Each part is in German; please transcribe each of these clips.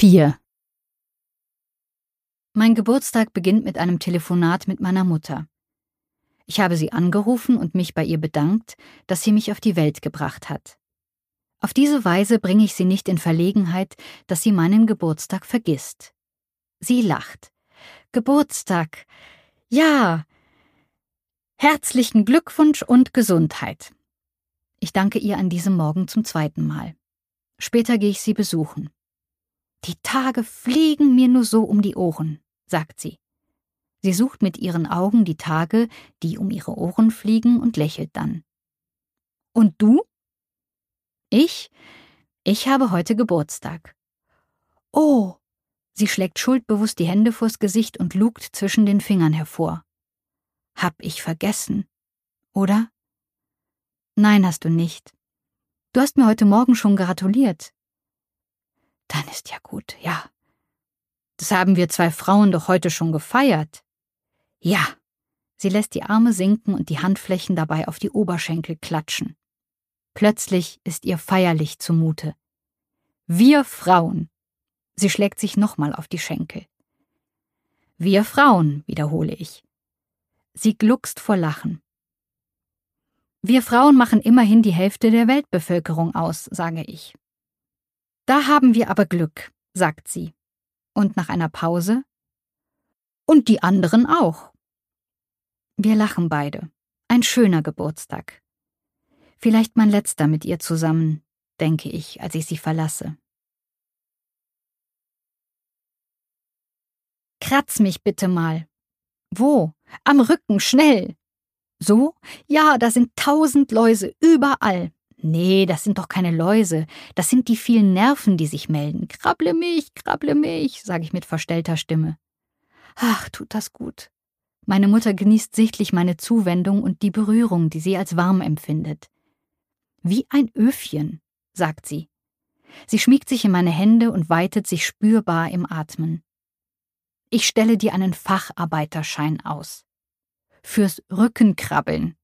4 Mein Geburtstag beginnt mit einem Telefonat mit meiner Mutter. Ich habe sie angerufen und mich bei ihr bedankt, dass sie mich auf die Welt gebracht hat. Auf diese Weise bringe ich sie nicht in Verlegenheit, dass sie meinen Geburtstag vergisst. Sie lacht. Geburtstag. Ja. Herzlichen Glückwunsch und Gesundheit. Ich danke ihr an diesem Morgen zum zweiten Mal. Später gehe ich sie besuchen. Die Tage fliegen mir nur so um die Ohren, sagt sie. Sie sucht mit ihren Augen die Tage, die um ihre Ohren fliegen, und lächelt dann. Und du? Ich? Ich habe heute Geburtstag. Oh! Sie schlägt schuldbewusst die Hände vors Gesicht und lugt zwischen den Fingern hervor. Hab ich vergessen, oder? Nein, hast du nicht. Du hast mir heute Morgen schon gratuliert. Dann ist ja gut, ja. Das haben wir zwei Frauen doch heute schon gefeiert. Ja. Sie lässt die Arme sinken und die Handflächen dabei auf die Oberschenkel klatschen. Plötzlich ist ihr feierlich zumute. Wir Frauen. Sie schlägt sich nochmal auf die Schenkel. Wir Frauen, wiederhole ich. Sie gluckst vor Lachen. Wir Frauen machen immerhin die Hälfte der Weltbevölkerung aus, sage ich. Da haben wir aber Glück, sagt sie. Und nach einer Pause Und die anderen auch. Wir lachen beide. Ein schöner Geburtstag. Vielleicht mein letzter mit ihr zusammen, denke ich, als ich sie verlasse. Kratz mich bitte mal. Wo? Am Rücken, schnell. So? Ja, da sind tausend Läuse, überall. Nee, das sind doch keine Läuse, das sind die vielen Nerven, die sich melden. Krabble mich, krabble mich, sage ich mit verstellter Stimme. Ach, tut das gut. Meine Mutter genießt sichtlich meine Zuwendung und die Berührung, die sie als warm empfindet. Wie ein Öfchen, sagt sie. Sie schmiegt sich in meine Hände und weitet sich spürbar im Atmen. Ich stelle dir einen Facharbeiterschein aus. Fürs Rückenkrabbeln.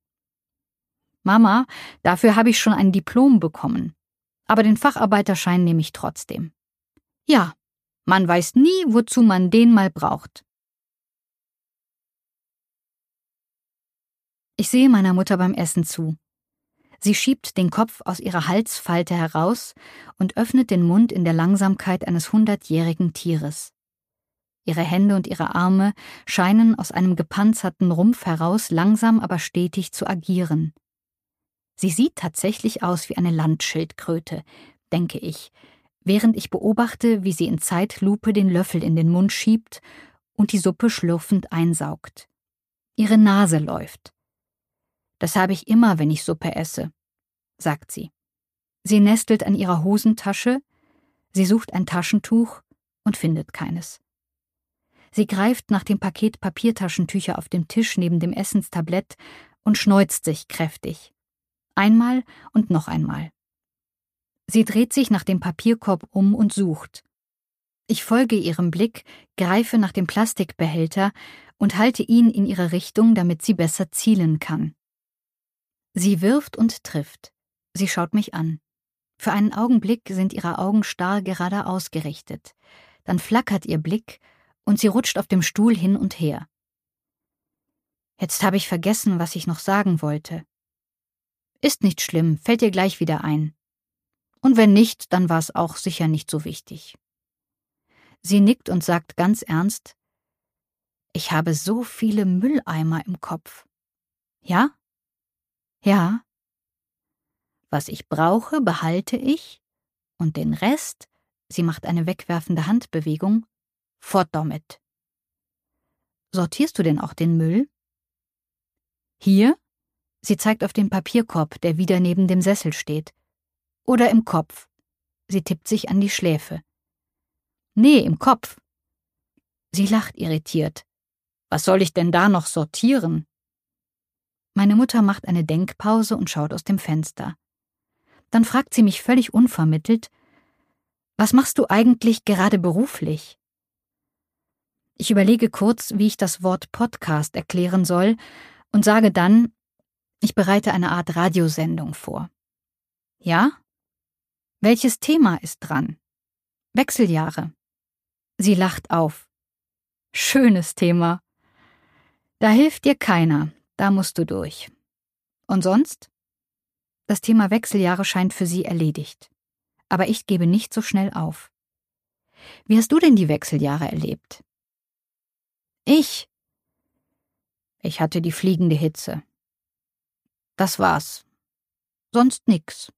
Mama, dafür habe ich schon ein Diplom bekommen. Aber den Facharbeiterschein nehme ich trotzdem. Ja, man weiß nie, wozu man den mal braucht. Ich sehe meiner Mutter beim Essen zu. Sie schiebt den Kopf aus ihrer Halsfalte heraus und öffnet den Mund in der Langsamkeit eines hundertjährigen Tieres. Ihre Hände und ihre Arme scheinen aus einem gepanzerten Rumpf heraus langsam aber stetig zu agieren. Sie sieht tatsächlich aus wie eine Landschildkröte, denke ich, während ich beobachte, wie sie in Zeitlupe den Löffel in den Mund schiebt und die Suppe schlürfend einsaugt. Ihre Nase läuft. Das habe ich immer, wenn ich Suppe esse, sagt sie. Sie nestelt an ihrer Hosentasche, sie sucht ein Taschentuch und findet keines. Sie greift nach dem Paket Papiertaschentücher auf dem Tisch neben dem Essenstablett und schneuzt sich kräftig. Einmal und noch einmal. Sie dreht sich nach dem Papierkorb um und sucht. Ich folge ihrem Blick, greife nach dem Plastikbehälter und halte ihn in ihre Richtung, damit sie besser zielen kann. Sie wirft und trifft. Sie schaut mich an. Für einen Augenblick sind ihre Augen starr gerade ausgerichtet. Dann flackert ihr Blick und sie rutscht auf dem Stuhl hin und her. Jetzt habe ich vergessen, was ich noch sagen wollte. Ist nicht schlimm, fällt dir gleich wieder ein. Und wenn nicht, dann war es auch sicher nicht so wichtig. Sie nickt und sagt ganz ernst Ich habe so viele Mülleimer im Kopf. Ja? Ja. Was ich brauche, behalte ich, und den Rest, sie macht eine wegwerfende Handbewegung, fort damit. Sortierst du denn auch den Müll? Hier? Sie zeigt auf den Papierkorb, der wieder neben dem Sessel steht. Oder im Kopf. Sie tippt sich an die Schläfe. Nee, im Kopf. Sie lacht irritiert. Was soll ich denn da noch sortieren? Meine Mutter macht eine Denkpause und schaut aus dem Fenster. Dann fragt sie mich völlig unvermittelt, was machst du eigentlich gerade beruflich? Ich überlege kurz, wie ich das Wort Podcast erklären soll und sage dann, ich bereite eine Art Radiosendung vor. Ja? Welches Thema ist dran? Wechseljahre, Sie lacht auf. Schönes Thema. Da hilft dir keiner, da musst du durch. Und sonst? Das Thema Wechseljahre scheint für sie erledigt. Aber ich gebe nicht so schnell auf. Wie hast du denn die Wechseljahre erlebt? Ich. Ich hatte die fliegende Hitze. Das war's. Sonst nix.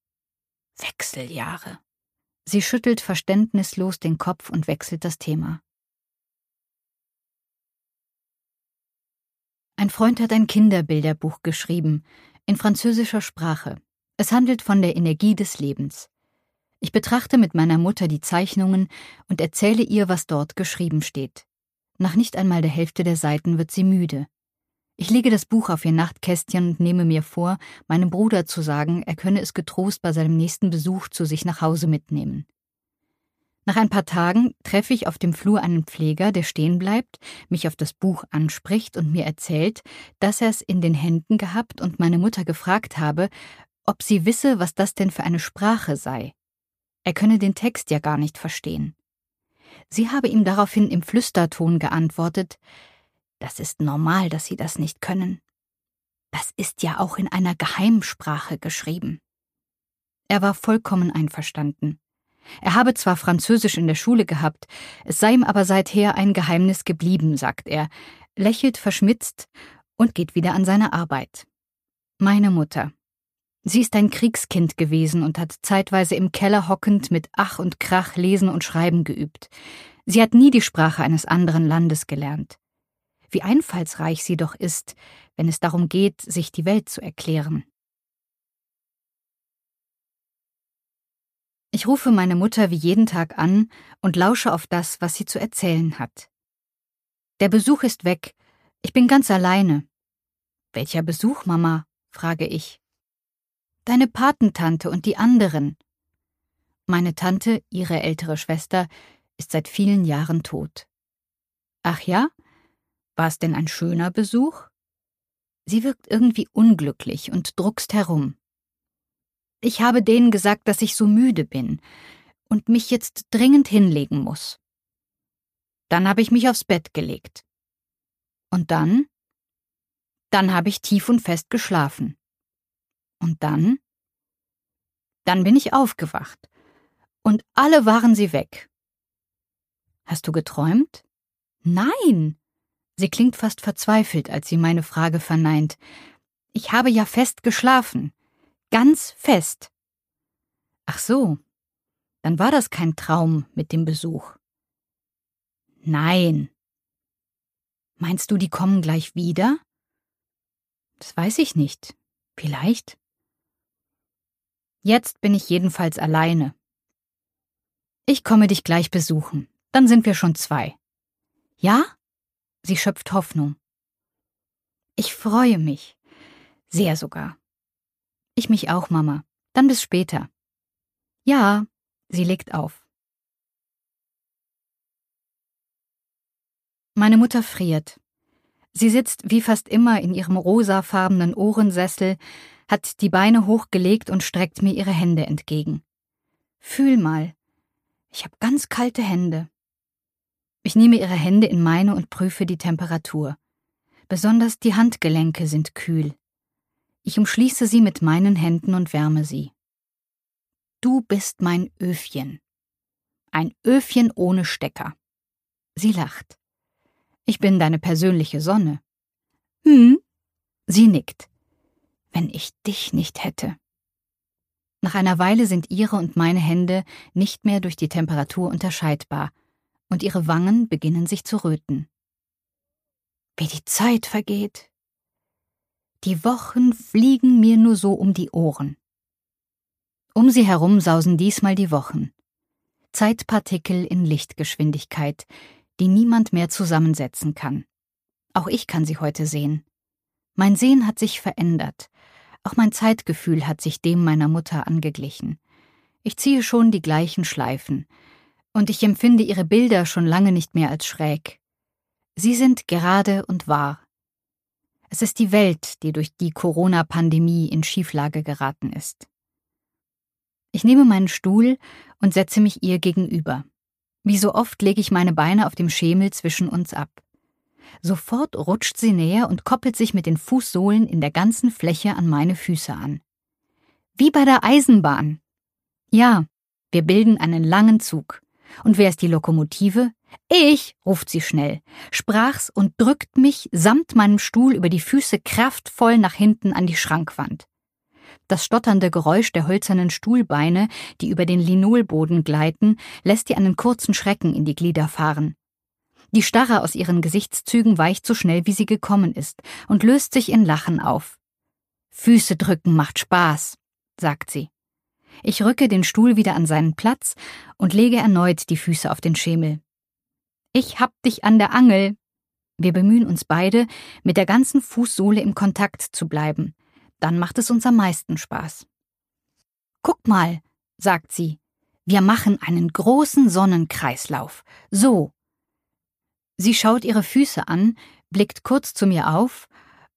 Wechseljahre. Sie schüttelt verständnislos den Kopf und wechselt das Thema. Ein Freund hat ein Kinderbilderbuch geschrieben, in französischer Sprache. Es handelt von der Energie des Lebens. Ich betrachte mit meiner Mutter die Zeichnungen und erzähle ihr, was dort geschrieben steht. Nach nicht einmal der Hälfte der Seiten wird sie müde. Ich lege das Buch auf ihr Nachtkästchen und nehme mir vor, meinem Bruder zu sagen, er könne es getrost bei seinem nächsten Besuch zu sich nach Hause mitnehmen. Nach ein paar Tagen treffe ich auf dem Flur einen Pfleger, der stehen bleibt, mich auf das Buch anspricht und mir erzählt, dass er es in den Händen gehabt und meine Mutter gefragt habe, ob sie wisse, was das denn für eine Sprache sei. Er könne den Text ja gar nicht verstehen. Sie habe ihm daraufhin im Flüsterton geantwortet, das ist normal, dass Sie das nicht können. Das ist ja auch in einer Geheimsprache geschrieben. Er war vollkommen einverstanden. Er habe zwar Französisch in der Schule gehabt, es sei ihm aber seither ein Geheimnis geblieben, sagt er, lächelt verschmitzt und geht wieder an seine Arbeit. Meine Mutter. Sie ist ein Kriegskind gewesen und hat zeitweise im Keller hockend mit Ach und Krach lesen und schreiben geübt. Sie hat nie die Sprache eines anderen Landes gelernt. Wie einfallsreich sie doch ist, wenn es darum geht, sich die Welt zu erklären. Ich rufe meine Mutter wie jeden Tag an und lausche auf das, was sie zu erzählen hat. Der Besuch ist weg. Ich bin ganz alleine. Welcher Besuch, Mama? frage ich. Deine Patentante und die anderen. Meine Tante, ihre ältere Schwester, ist seit vielen Jahren tot. Ach ja? War es denn ein schöner Besuch? Sie wirkt irgendwie unglücklich und druckst herum. Ich habe denen gesagt, dass ich so müde bin und mich jetzt dringend hinlegen muss. Dann habe ich mich aufs Bett gelegt. Und dann? Dann habe ich tief und fest geschlafen. Und dann? Dann bin ich aufgewacht. Und alle waren sie weg. Hast du geträumt? Nein. Sie klingt fast verzweifelt, als sie meine Frage verneint. Ich habe ja fest geschlafen. Ganz fest. Ach so. Dann war das kein Traum mit dem Besuch. Nein. Meinst du, die kommen gleich wieder? Das weiß ich nicht. Vielleicht. Jetzt bin ich jedenfalls alleine. Ich komme dich gleich besuchen. Dann sind wir schon zwei. Ja? Sie schöpft Hoffnung. Ich freue mich. Sehr sogar. Ich mich auch, Mama. Dann bis später. Ja, sie legt auf. Meine Mutter friert. Sie sitzt wie fast immer in ihrem rosafarbenen Ohrensessel, hat die Beine hochgelegt und streckt mir ihre Hände entgegen. Fühl mal. Ich habe ganz kalte Hände. Ich nehme ihre Hände in meine und prüfe die Temperatur. Besonders die Handgelenke sind kühl. Ich umschließe sie mit meinen Händen und wärme sie. Du bist mein Öfchen. Ein Öfchen ohne Stecker. Sie lacht. Ich bin deine persönliche Sonne. Hm? Sie nickt wenn ich dich nicht hätte. Nach einer Weile sind ihre und meine Hände nicht mehr durch die Temperatur unterscheidbar, und ihre Wangen beginnen sich zu röten. Wie die Zeit vergeht. Die Wochen fliegen mir nur so um die Ohren. Um sie herum sausen diesmal die Wochen. Zeitpartikel in Lichtgeschwindigkeit, die niemand mehr zusammensetzen kann. Auch ich kann sie heute sehen. Mein Sehen hat sich verändert. Auch mein Zeitgefühl hat sich dem meiner Mutter angeglichen. Ich ziehe schon die gleichen Schleifen. Und ich empfinde ihre Bilder schon lange nicht mehr als schräg. Sie sind gerade und wahr. Es ist die Welt, die durch die Corona-Pandemie in Schieflage geraten ist. Ich nehme meinen Stuhl und setze mich ihr gegenüber. Wie so oft lege ich meine Beine auf dem Schemel zwischen uns ab. Sofort rutscht sie näher und koppelt sich mit den Fußsohlen in der ganzen Fläche an meine Füße an. Wie bei der Eisenbahn. Ja, wir bilden einen langen Zug. Und wer ist die Lokomotive? Ich, ruft sie schnell, sprach's und drückt mich samt meinem Stuhl über die Füße kraftvoll nach hinten an die Schrankwand. Das stotternde Geräusch der hölzernen Stuhlbeine, die über den Linolboden gleiten, lässt ihr einen kurzen Schrecken in die Glieder fahren. Die Starre aus ihren Gesichtszügen weicht so schnell, wie sie gekommen ist, und löst sich in Lachen auf. Füße drücken macht Spaß, sagt sie. Ich rücke den Stuhl wieder an seinen Platz und lege erneut die Füße auf den Schemel. Ich hab dich an der Angel. Wir bemühen uns beide, mit der ganzen Fußsohle im Kontakt zu bleiben. Dann macht es uns am meisten Spaß. Guck mal, sagt sie, wir machen einen großen Sonnenkreislauf. So. Sie schaut ihre Füße an, blickt kurz zu mir auf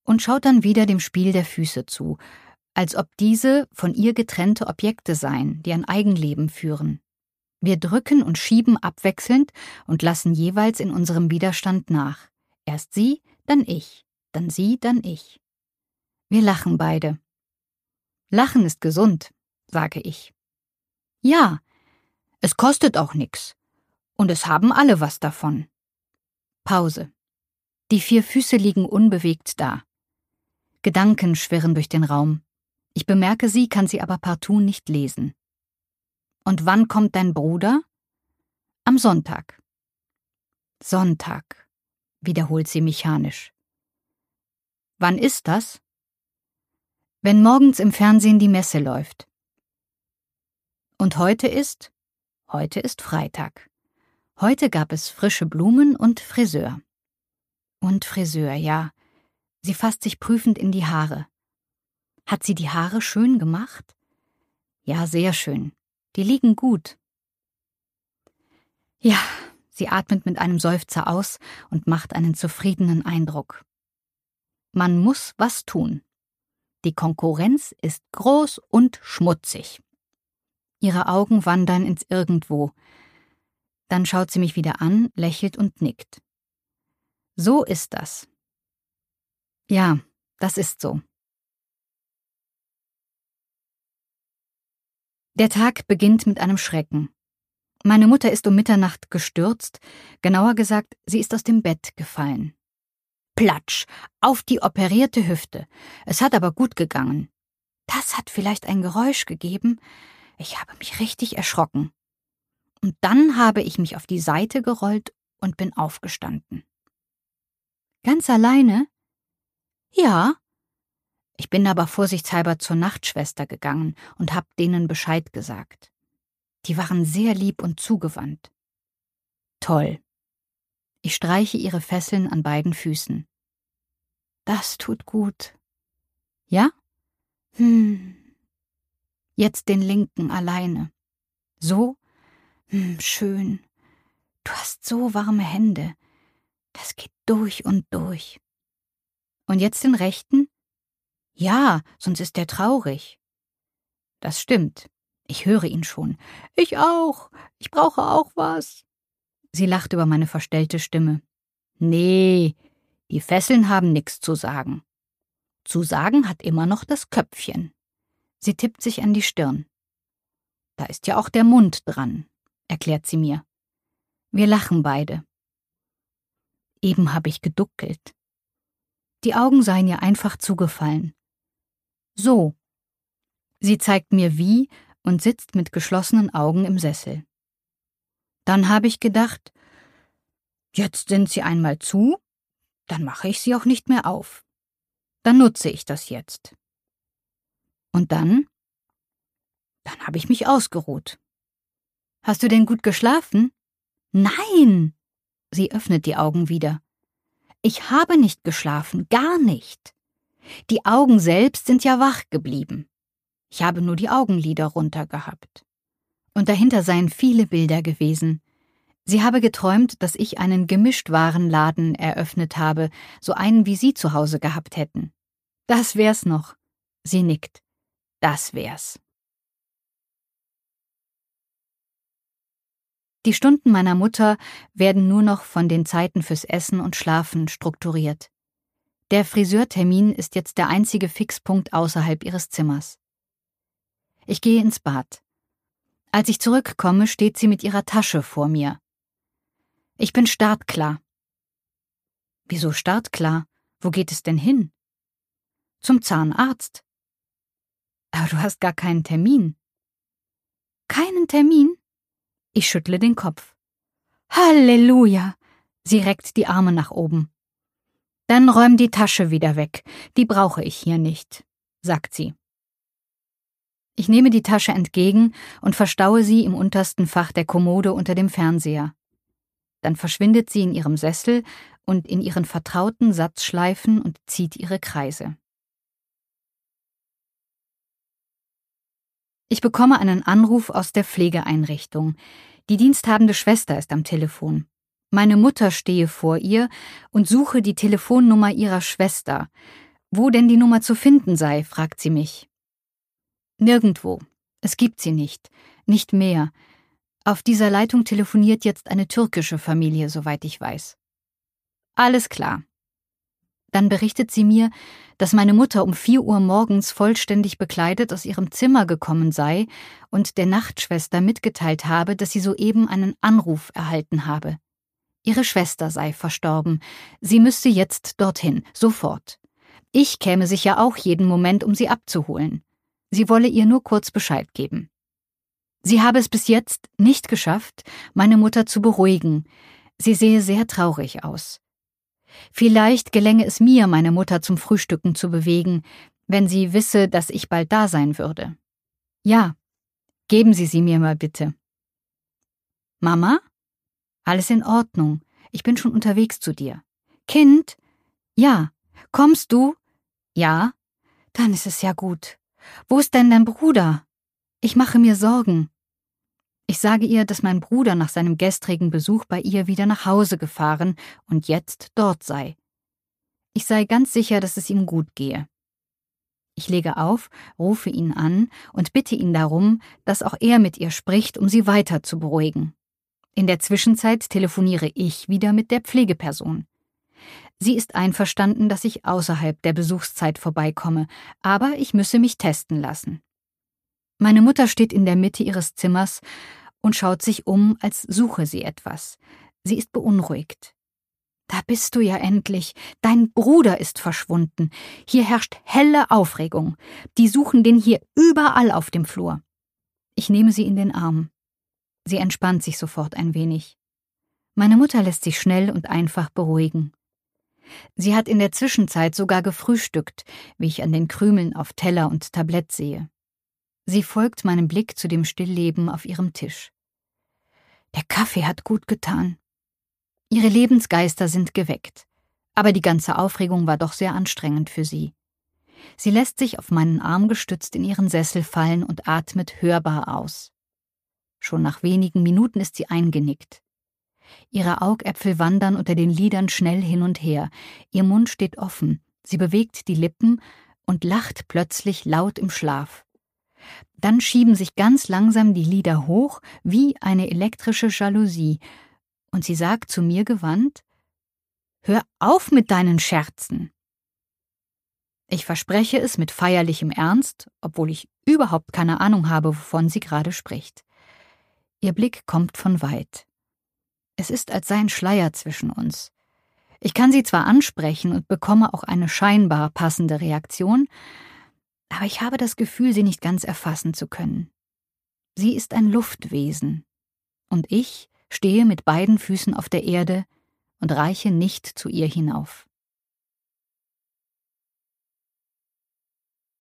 und schaut dann wieder dem Spiel der Füße zu, als ob diese von ihr getrennte Objekte seien, die ein Eigenleben führen. Wir drücken und schieben abwechselnd und lassen jeweils in unserem Widerstand nach. Erst sie, dann ich, dann sie, dann ich. Wir lachen beide. Lachen ist gesund, sage ich. Ja, es kostet auch nix. Und es haben alle was davon. Pause. Die vier Füße liegen unbewegt da. Gedanken schwirren durch den Raum. Ich bemerke sie, kann sie aber partout nicht lesen. Und wann kommt dein Bruder? Am Sonntag. Sonntag, wiederholt sie mechanisch. Wann ist das? Wenn morgens im Fernsehen die Messe läuft. Und heute ist? Heute ist Freitag. Heute gab es frische Blumen und Friseur. Und Friseur, ja. Sie fasst sich prüfend in die Haare. Hat sie die Haare schön gemacht? Ja, sehr schön. Die liegen gut. Ja, sie atmet mit einem Seufzer aus und macht einen zufriedenen Eindruck. Man muss was tun. Die Konkurrenz ist groß und schmutzig. Ihre Augen wandern ins Irgendwo. Dann schaut sie mich wieder an, lächelt und nickt. So ist das. Ja, das ist so. Der Tag beginnt mit einem Schrecken. Meine Mutter ist um Mitternacht gestürzt, genauer gesagt, sie ist aus dem Bett gefallen. Platsch, auf die operierte Hüfte. Es hat aber gut gegangen. Das hat vielleicht ein Geräusch gegeben. Ich habe mich richtig erschrocken. Und dann habe ich mich auf die Seite gerollt und bin aufgestanden. Ganz alleine? Ja, ich bin aber vorsichtshalber zur Nachtschwester gegangen und hab denen Bescheid gesagt. Die waren sehr lieb und zugewandt. Toll. Ich streiche ihre Fesseln an beiden Füßen. Das tut gut. Ja? Hm. Jetzt den linken alleine. So? Hm, schön. Du hast so warme Hände. Das geht durch und durch. Und jetzt den rechten? Ja, sonst ist er traurig. Das stimmt. Ich höre ihn schon. Ich auch. Ich brauche auch was. Sie lacht über meine verstellte Stimme. Nee, die Fesseln haben nichts zu sagen. Zu sagen hat immer noch das Köpfchen. Sie tippt sich an die Stirn. Da ist ja auch der Mund dran, erklärt sie mir. Wir lachen beide. Eben habe ich geduckelt. Die Augen seien ihr einfach zugefallen. So. Sie zeigt mir wie und sitzt mit geschlossenen Augen im Sessel. Dann habe ich gedacht, jetzt sind sie einmal zu, dann mache ich sie auch nicht mehr auf. Dann nutze ich das jetzt. Und dann? Dann habe ich mich ausgeruht. Hast du denn gut geschlafen? Nein. Sie öffnet die Augen wieder. Ich habe nicht geschlafen, gar nicht. Die Augen selbst sind ja wach geblieben. Ich habe nur die Augenlider runter gehabt. Und dahinter seien viele Bilder gewesen. Sie habe geträumt, dass ich einen Gemischtwarenladen eröffnet habe, so einen wie Sie zu Hause gehabt hätten. Das wär's noch. Sie nickt. Das wär's. Die Stunden meiner Mutter werden nur noch von den Zeiten fürs Essen und Schlafen strukturiert. Der Friseurtermin ist jetzt der einzige Fixpunkt außerhalb ihres Zimmers. Ich gehe ins Bad. Als ich zurückkomme, steht sie mit ihrer Tasche vor mir. Ich bin startklar. Wieso startklar? Wo geht es denn hin? Zum Zahnarzt. Aber du hast gar keinen Termin. Keinen Termin? Ich schüttle den Kopf. Halleluja! Sie reckt die Arme nach oben. Dann räum die Tasche wieder weg, die brauche ich hier nicht, sagt sie. Ich nehme die Tasche entgegen und verstaue sie im untersten Fach der Kommode unter dem Fernseher. Dann verschwindet sie in ihrem Sessel und in ihren vertrauten Satzschleifen und zieht ihre Kreise. Ich bekomme einen Anruf aus der Pflegeeinrichtung. Die diensthabende Schwester ist am Telefon. Meine Mutter stehe vor ihr und suche die Telefonnummer ihrer Schwester. Wo denn die Nummer zu finden sei, fragt sie mich. Nirgendwo. Es gibt sie nicht. Nicht mehr. Auf dieser Leitung telefoniert jetzt eine türkische Familie, soweit ich weiß. Alles klar. Dann berichtet sie mir, dass meine Mutter um vier Uhr morgens vollständig bekleidet aus ihrem Zimmer gekommen sei und der Nachtschwester mitgeteilt habe, dass sie soeben einen Anruf erhalten habe. Ihre Schwester sei verstorben. Sie müsste jetzt dorthin, sofort. Ich käme sicher auch jeden Moment, um sie abzuholen. Sie wolle ihr nur kurz Bescheid geben. Sie habe es bis jetzt nicht geschafft, meine Mutter zu beruhigen. Sie sehe sehr traurig aus. Vielleicht gelänge es mir, meine Mutter zum Frühstücken zu bewegen, wenn sie wisse, dass ich bald da sein würde. Ja, geben Sie sie mir mal bitte. Mama? Alles in Ordnung. Ich bin schon unterwegs zu dir. Kind? Ja. Kommst du? Ja. Dann ist es ja gut. Wo ist denn dein Bruder? Ich mache mir Sorgen. Ich sage ihr, dass mein Bruder nach seinem gestrigen Besuch bei ihr wieder nach Hause gefahren und jetzt dort sei. Ich sei ganz sicher, dass es ihm gut gehe. Ich lege auf, rufe ihn an und bitte ihn darum, dass auch er mit ihr spricht, um sie weiter zu beruhigen. In der Zwischenzeit telefoniere ich wieder mit der Pflegeperson. Sie ist einverstanden, dass ich außerhalb der Besuchszeit vorbeikomme, aber ich müsse mich testen lassen. Meine Mutter steht in der Mitte ihres Zimmers und schaut sich um, als suche sie etwas. Sie ist beunruhigt. Da bist du ja endlich. Dein Bruder ist verschwunden. Hier herrscht helle Aufregung. Die suchen den hier überall auf dem Flur. Ich nehme sie in den Arm. Sie entspannt sich sofort ein wenig. Meine Mutter lässt sich schnell und einfach beruhigen. Sie hat in der Zwischenzeit sogar gefrühstückt, wie ich an den Krümeln auf Teller und Tablett sehe. Sie folgt meinem Blick zu dem Stillleben auf ihrem Tisch. Der Kaffee hat gut getan. Ihre Lebensgeister sind geweckt, aber die ganze Aufregung war doch sehr anstrengend für sie. Sie lässt sich auf meinen Arm gestützt in ihren Sessel fallen und atmet hörbar aus. Schon nach wenigen Minuten ist sie eingenickt. Ihre Augäpfel wandern unter den Lidern schnell hin und her, ihr Mund steht offen, sie bewegt die Lippen und lacht plötzlich laut im Schlaf. Dann schieben sich ganz langsam die Lider hoch wie eine elektrische Jalousie, und sie sagt zu mir gewandt Hör auf mit deinen Scherzen. Ich verspreche es mit feierlichem Ernst, obwohl ich überhaupt keine Ahnung habe, wovon sie gerade spricht. Ihr Blick kommt von weit. Es ist, als sei ein Schleier zwischen uns. Ich kann sie zwar ansprechen und bekomme auch eine scheinbar passende Reaktion, aber ich habe das Gefühl, sie nicht ganz erfassen zu können. Sie ist ein Luftwesen, und ich stehe mit beiden Füßen auf der Erde und reiche nicht zu ihr hinauf.